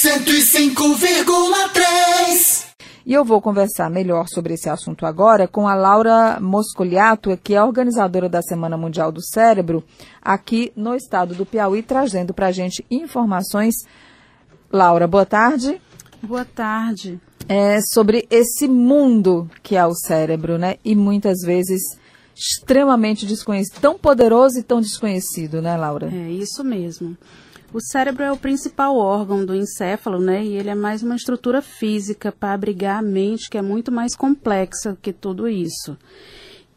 105,3. E eu vou conversar melhor sobre esse assunto agora com a Laura Moscoliato, que é organizadora da Semana Mundial do Cérebro, aqui no estado do Piauí, trazendo para a gente informações. Laura, boa tarde. Boa tarde. É sobre esse mundo que é o cérebro, né? E muitas vezes extremamente desconhecido, tão poderoso e tão desconhecido, né, Laura? É isso mesmo. O cérebro é o principal órgão do encéfalo, né? E ele é mais uma estrutura física para abrigar a mente, que é muito mais complexa que tudo isso.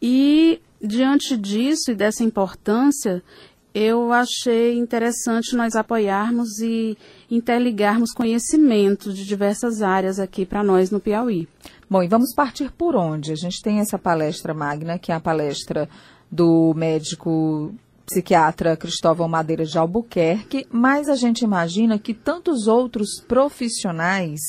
E diante disso e dessa importância, eu achei interessante nós apoiarmos e interligarmos conhecimentos de diversas áreas aqui para nós no Piauí. Bom, e vamos partir por onde? A gente tem essa palestra magna, que é a palestra do médico psiquiatra Cristóvão Madeira de Albuquerque, mas a gente imagina que tantos outros profissionais,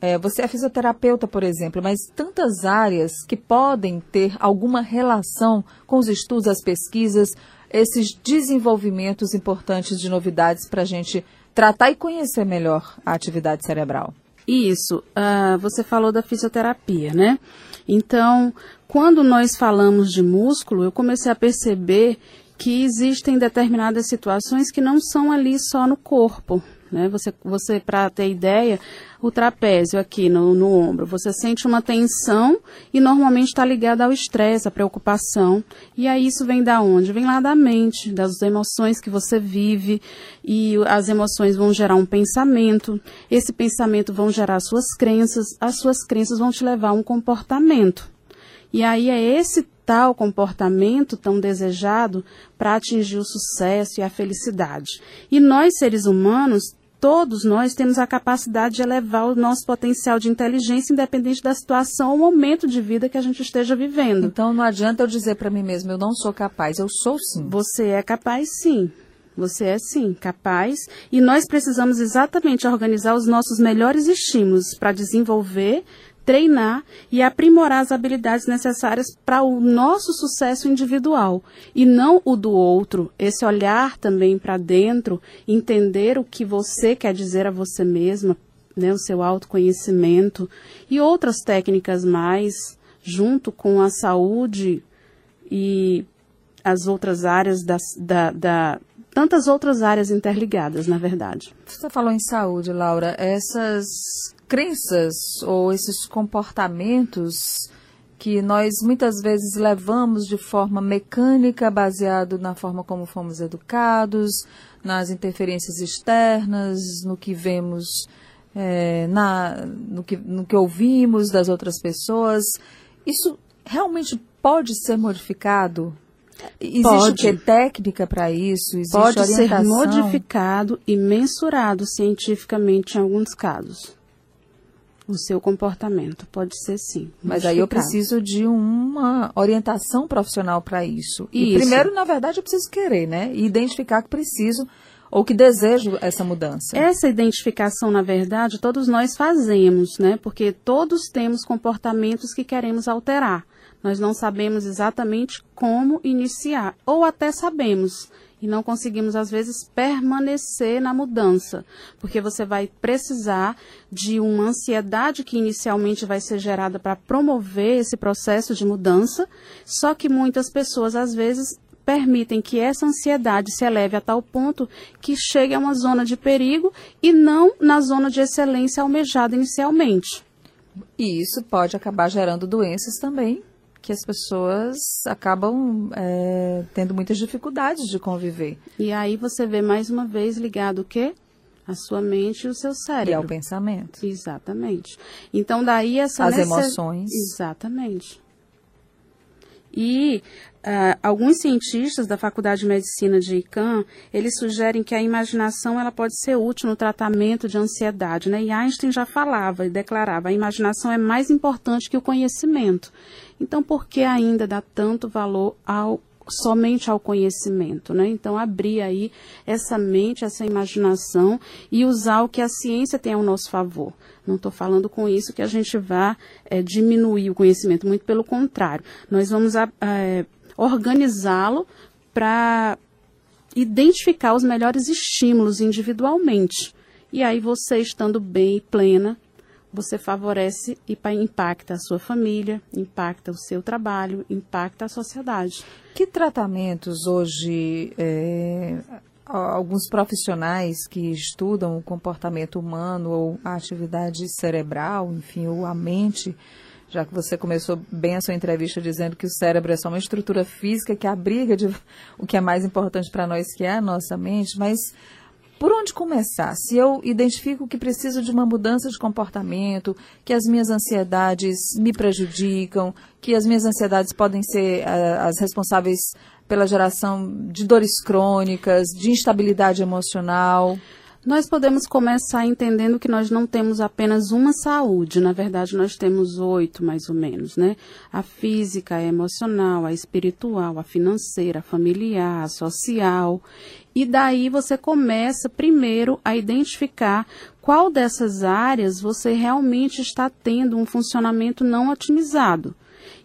é, você é fisioterapeuta, por exemplo, mas tantas áreas que podem ter alguma relação com os estudos, as pesquisas, esses desenvolvimentos importantes de novidades para a gente tratar e conhecer melhor a atividade cerebral. Isso, uh, você falou da fisioterapia, né? Então, quando nós falamos de músculo, eu comecei a perceber que existem determinadas situações que não são ali só no corpo. Né? Você, você para ter ideia, o trapézio aqui no, no ombro, você sente uma tensão e normalmente está ligado ao estresse, à preocupação. E aí isso vem da onde? Vem lá da mente, das emoções que você vive. E as emoções vão gerar um pensamento. Esse pensamento vão gerar suas crenças. As suas crenças vão te levar a um comportamento. E aí é esse tal comportamento tão desejado para atingir o sucesso e a felicidade. E nós, seres humanos, todos nós temos a capacidade de elevar o nosso potencial de inteligência, independente da situação ou momento de vida que a gente esteja vivendo. Então não adianta eu dizer para mim mesmo, eu não sou capaz, eu sou sim. Você é capaz sim. Você é sim capaz e nós precisamos exatamente organizar os nossos melhores estímulos para desenvolver treinar e aprimorar as habilidades necessárias para o nosso sucesso individual e não o do outro. Esse olhar também para dentro, entender o que você quer dizer a você mesma, né, o seu autoconhecimento e outras técnicas mais, junto com a saúde e as outras áreas da, da, da tantas outras áreas interligadas, na verdade. Você falou em saúde, Laura. Essas crenças ou esses comportamentos que nós muitas vezes levamos de forma mecânica, baseado na forma como fomos educados, nas interferências externas, no que vemos, é, na, no, que, no que ouvimos das outras pessoas. Isso realmente pode ser modificado? Existe pode. que técnica para isso? Existe pode orientação? ser modificado e mensurado cientificamente em alguns casos o seu comportamento. Pode ser sim. Mas aí eu preciso de uma orientação profissional para isso. E isso. primeiro, na verdade, eu preciso querer, né? E identificar que preciso ou que desejo essa mudança. Essa identificação, na verdade, todos nós fazemos, né? Porque todos temos comportamentos que queremos alterar. Nós não sabemos exatamente como iniciar, ou até sabemos, e não conseguimos, às vezes, permanecer na mudança, porque você vai precisar de uma ansiedade que inicialmente vai ser gerada para promover esse processo de mudança, só que muitas pessoas, às vezes, permitem que essa ansiedade se eleve a tal ponto que chegue a uma zona de perigo e não na zona de excelência almejada inicialmente. E isso pode acabar gerando doenças também que as pessoas acabam é, tendo muitas dificuldades de conviver. E aí você vê mais uma vez ligado o quê? A sua mente e o seu cérebro. E ao pensamento. Exatamente. Então daí essa as necess... emoções. Exatamente. E uh, alguns cientistas da Faculdade de Medicina de ICANN, eles sugerem que a imaginação ela pode ser útil no tratamento de ansiedade, né? E Einstein já falava e declarava, a imaginação é mais importante que o conhecimento. Então, por que ainda dá tanto valor ao somente ao conhecimento, né? Então abrir aí essa mente, essa imaginação e usar o que a ciência tem ao nosso favor. Não estou falando com isso que a gente vá é, diminuir o conhecimento, muito pelo contrário. Nós vamos é, organizá-lo para identificar os melhores estímulos individualmente E aí você estando bem e plena, você favorece e impacta a sua família, impacta o seu trabalho, impacta a sociedade. Que tratamentos hoje é, alguns profissionais que estudam o comportamento humano ou a atividade cerebral, enfim, ou a mente, já que você começou bem a sua entrevista dizendo que o cérebro é só uma estrutura física que abriga de o que é mais importante para nós, que é a nossa mente, mas por onde começar? Se eu identifico que preciso de uma mudança de comportamento, que as minhas ansiedades me prejudicam, que as minhas ansiedades podem ser uh, as responsáveis pela geração de dores crônicas, de instabilidade emocional. Nós podemos começar entendendo que nós não temos apenas uma saúde, na verdade nós temos oito mais ou menos, né? A física, a emocional, a espiritual, a financeira, a familiar, a social. E daí você começa primeiro a identificar qual dessas áreas você realmente está tendo um funcionamento não otimizado.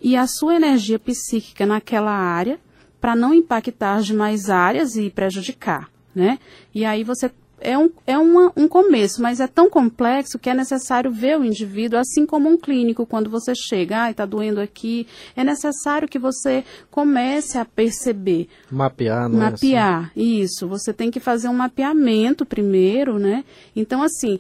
E a sua energia psíquica naquela área, para não impactar as demais áreas e prejudicar, né? E aí você é, um, é uma, um começo, mas é tão complexo que é necessário ver o indivíduo, assim como um clínico, quando você chega, ah, está doendo aqui, é necessário que você comece a perceber. Mapear, não Mapear, é assim? isso. Você tem que fazer um mapeamento primeiro, né? Então, assim,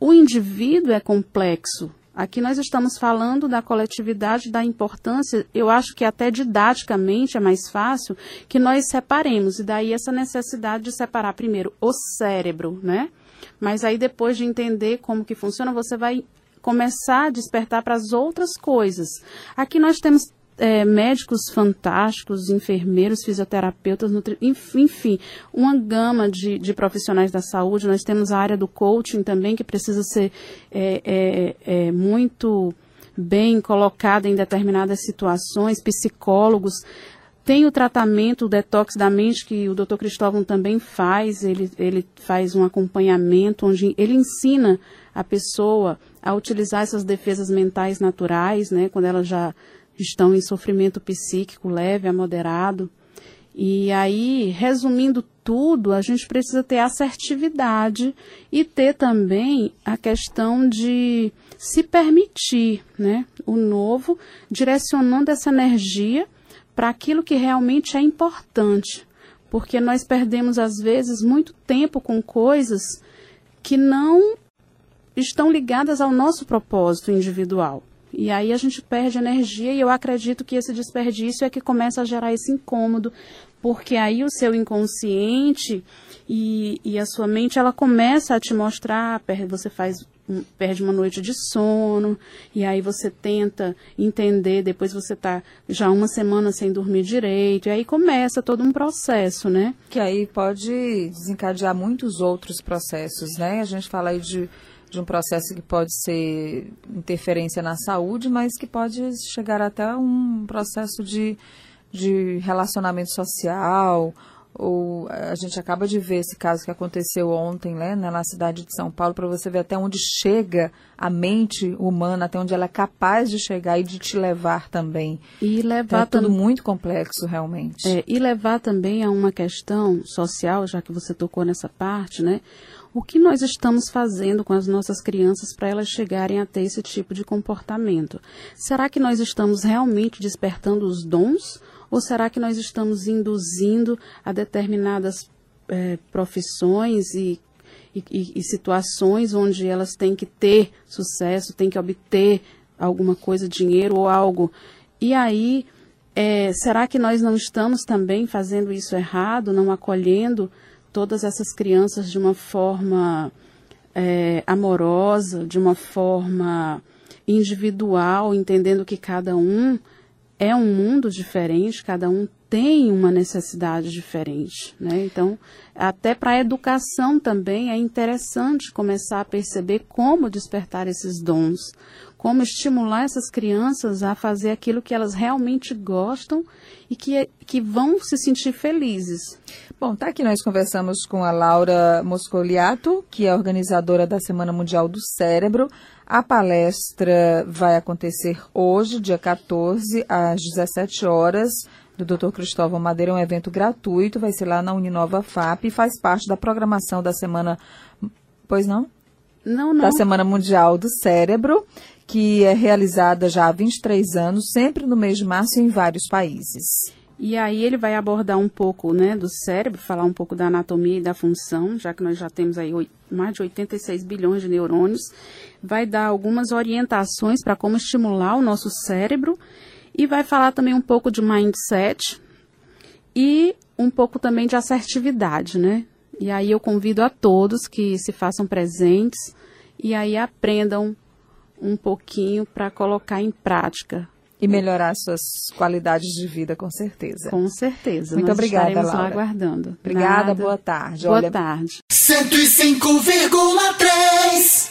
o indivíduo é complexo, Aqui nós estamos falando da coletividade, da importância, eu acho que até didaticamente é mais fácil que nós separemos, e daí essa necessidade de separar primeiro o cérebro, né? Mas aí depois de entender como que funciona, você vai começar a despertar para as outras coisas. Aqui nós temos é, médicos fantásticos, enfermeiros, fisioterapeutas, nutri... enfim, uma gama de, de, profissionais da saúde. Nós temos a área do coaching também, que precisa ser é, é, é muito bem colocada em determinadas situações, psicólogos. Tem o tratamento, o detox da mente, que o Dr. Cristóvão também faz. Ele, ele faz um acompanhamento onde ele ensina a pessoa a utilizar essas defesas mentais naturais, né, quando ela já estão em sofrimento psíquico leve a moderado. E aí, resumindo tudo, a gente precisa ter assertividade e ter também a questão de se permitir, né, o novo, direcionando essa energia para aquilo que realmente é importante. Porque nós perdemos, às vezes, muito tempo com coisas que não estão ligadas ao nosso propósito individual. E aí a gente perde energia e eu acredito que esse desperdício é que começa a gerar esse incômodo, porque aí o seu inconsciente e, e a sua mente, ela começa a te mostrar, você faz perde uma noite de sono, e aí você tenta entender, depois você está já uma semana sem dormir direito, e aí começa todo um processo, né? Que aí pode desencadear muitos outros processos, né? A gente fala aí de de um processo que pode ser interferência na saúde, mas que pode chegar até um processo de, de relacionamento social. Ou a gente acaba de ver esse caso que aconteceu ontem, né, na cidade de São Paulo, para você ver até onde chega a mente humana, até onde ela é capaz de chegar e de te levar também. E levar então, é tudo muito complexo, realmente. É, e levar também a uma questão social, já que você tocou nessa parte, né? O que nós estamos fazendo com as nossas crianças para elas chegarem a ter esse tipo de comportamento? Será que nós estamos realmente despertando os dons ou será que nós estamos induzindo a determinadas é, profissões e, e, e situações onde elas têm que ter sucesso, têm que obter alguma coisa, dinheiro ou algo? E aí, é, será que nós não estamos também fazendo isso errado, não acolhendo todas essas crianças de uma forma é, amorosa, de uma forma individual, entendendo que cada um é um mundo diferente, cada um tem uma necessidade diferente, né? Então, até para a educação também é interessante começar a perceber como despertar esses dons, como estimular essas crianças a fazer aquilo que elas realmente gostam e que, que vão se sentir felizes. Bom, tá aqui nós conversamos com a Laura Moscoliato, que é organizadora da Semana Mundial do Cérebro. A palestra vai acontecer hoje, dia 14, às 17 horas, do Dr. Cristóvão Madeira. É um evento gratuito, vai ser lá na Uninova FAP e faz parte da programação da Semana Pois não? Não, não. Da Semana Mundial do Cérebro, que é realizada já há 23 anos, sempre no mês de março em vários países. E aí ele vai abordar um pouco né, do cérebro, falar um pouco da anatomia e da função, já que nós já temos aí mais de 86 bilhões de neurônios. Vai dar algumas orientações para como estimular o nosso cérebro e vai falar também um pouco de mindset e um pouco também de assertividade, né? E aí eu convido a todos que se façam presentes e aí aprendam um pouquinho para colocar em prática e melhorar suas qualidades de vida, com certeza. Com certeza. Muito Nós obrigada, estaremos Laura. lá aguardando. Obrigada, Nada. boa tarde. Boa Olha, tarde. 105,3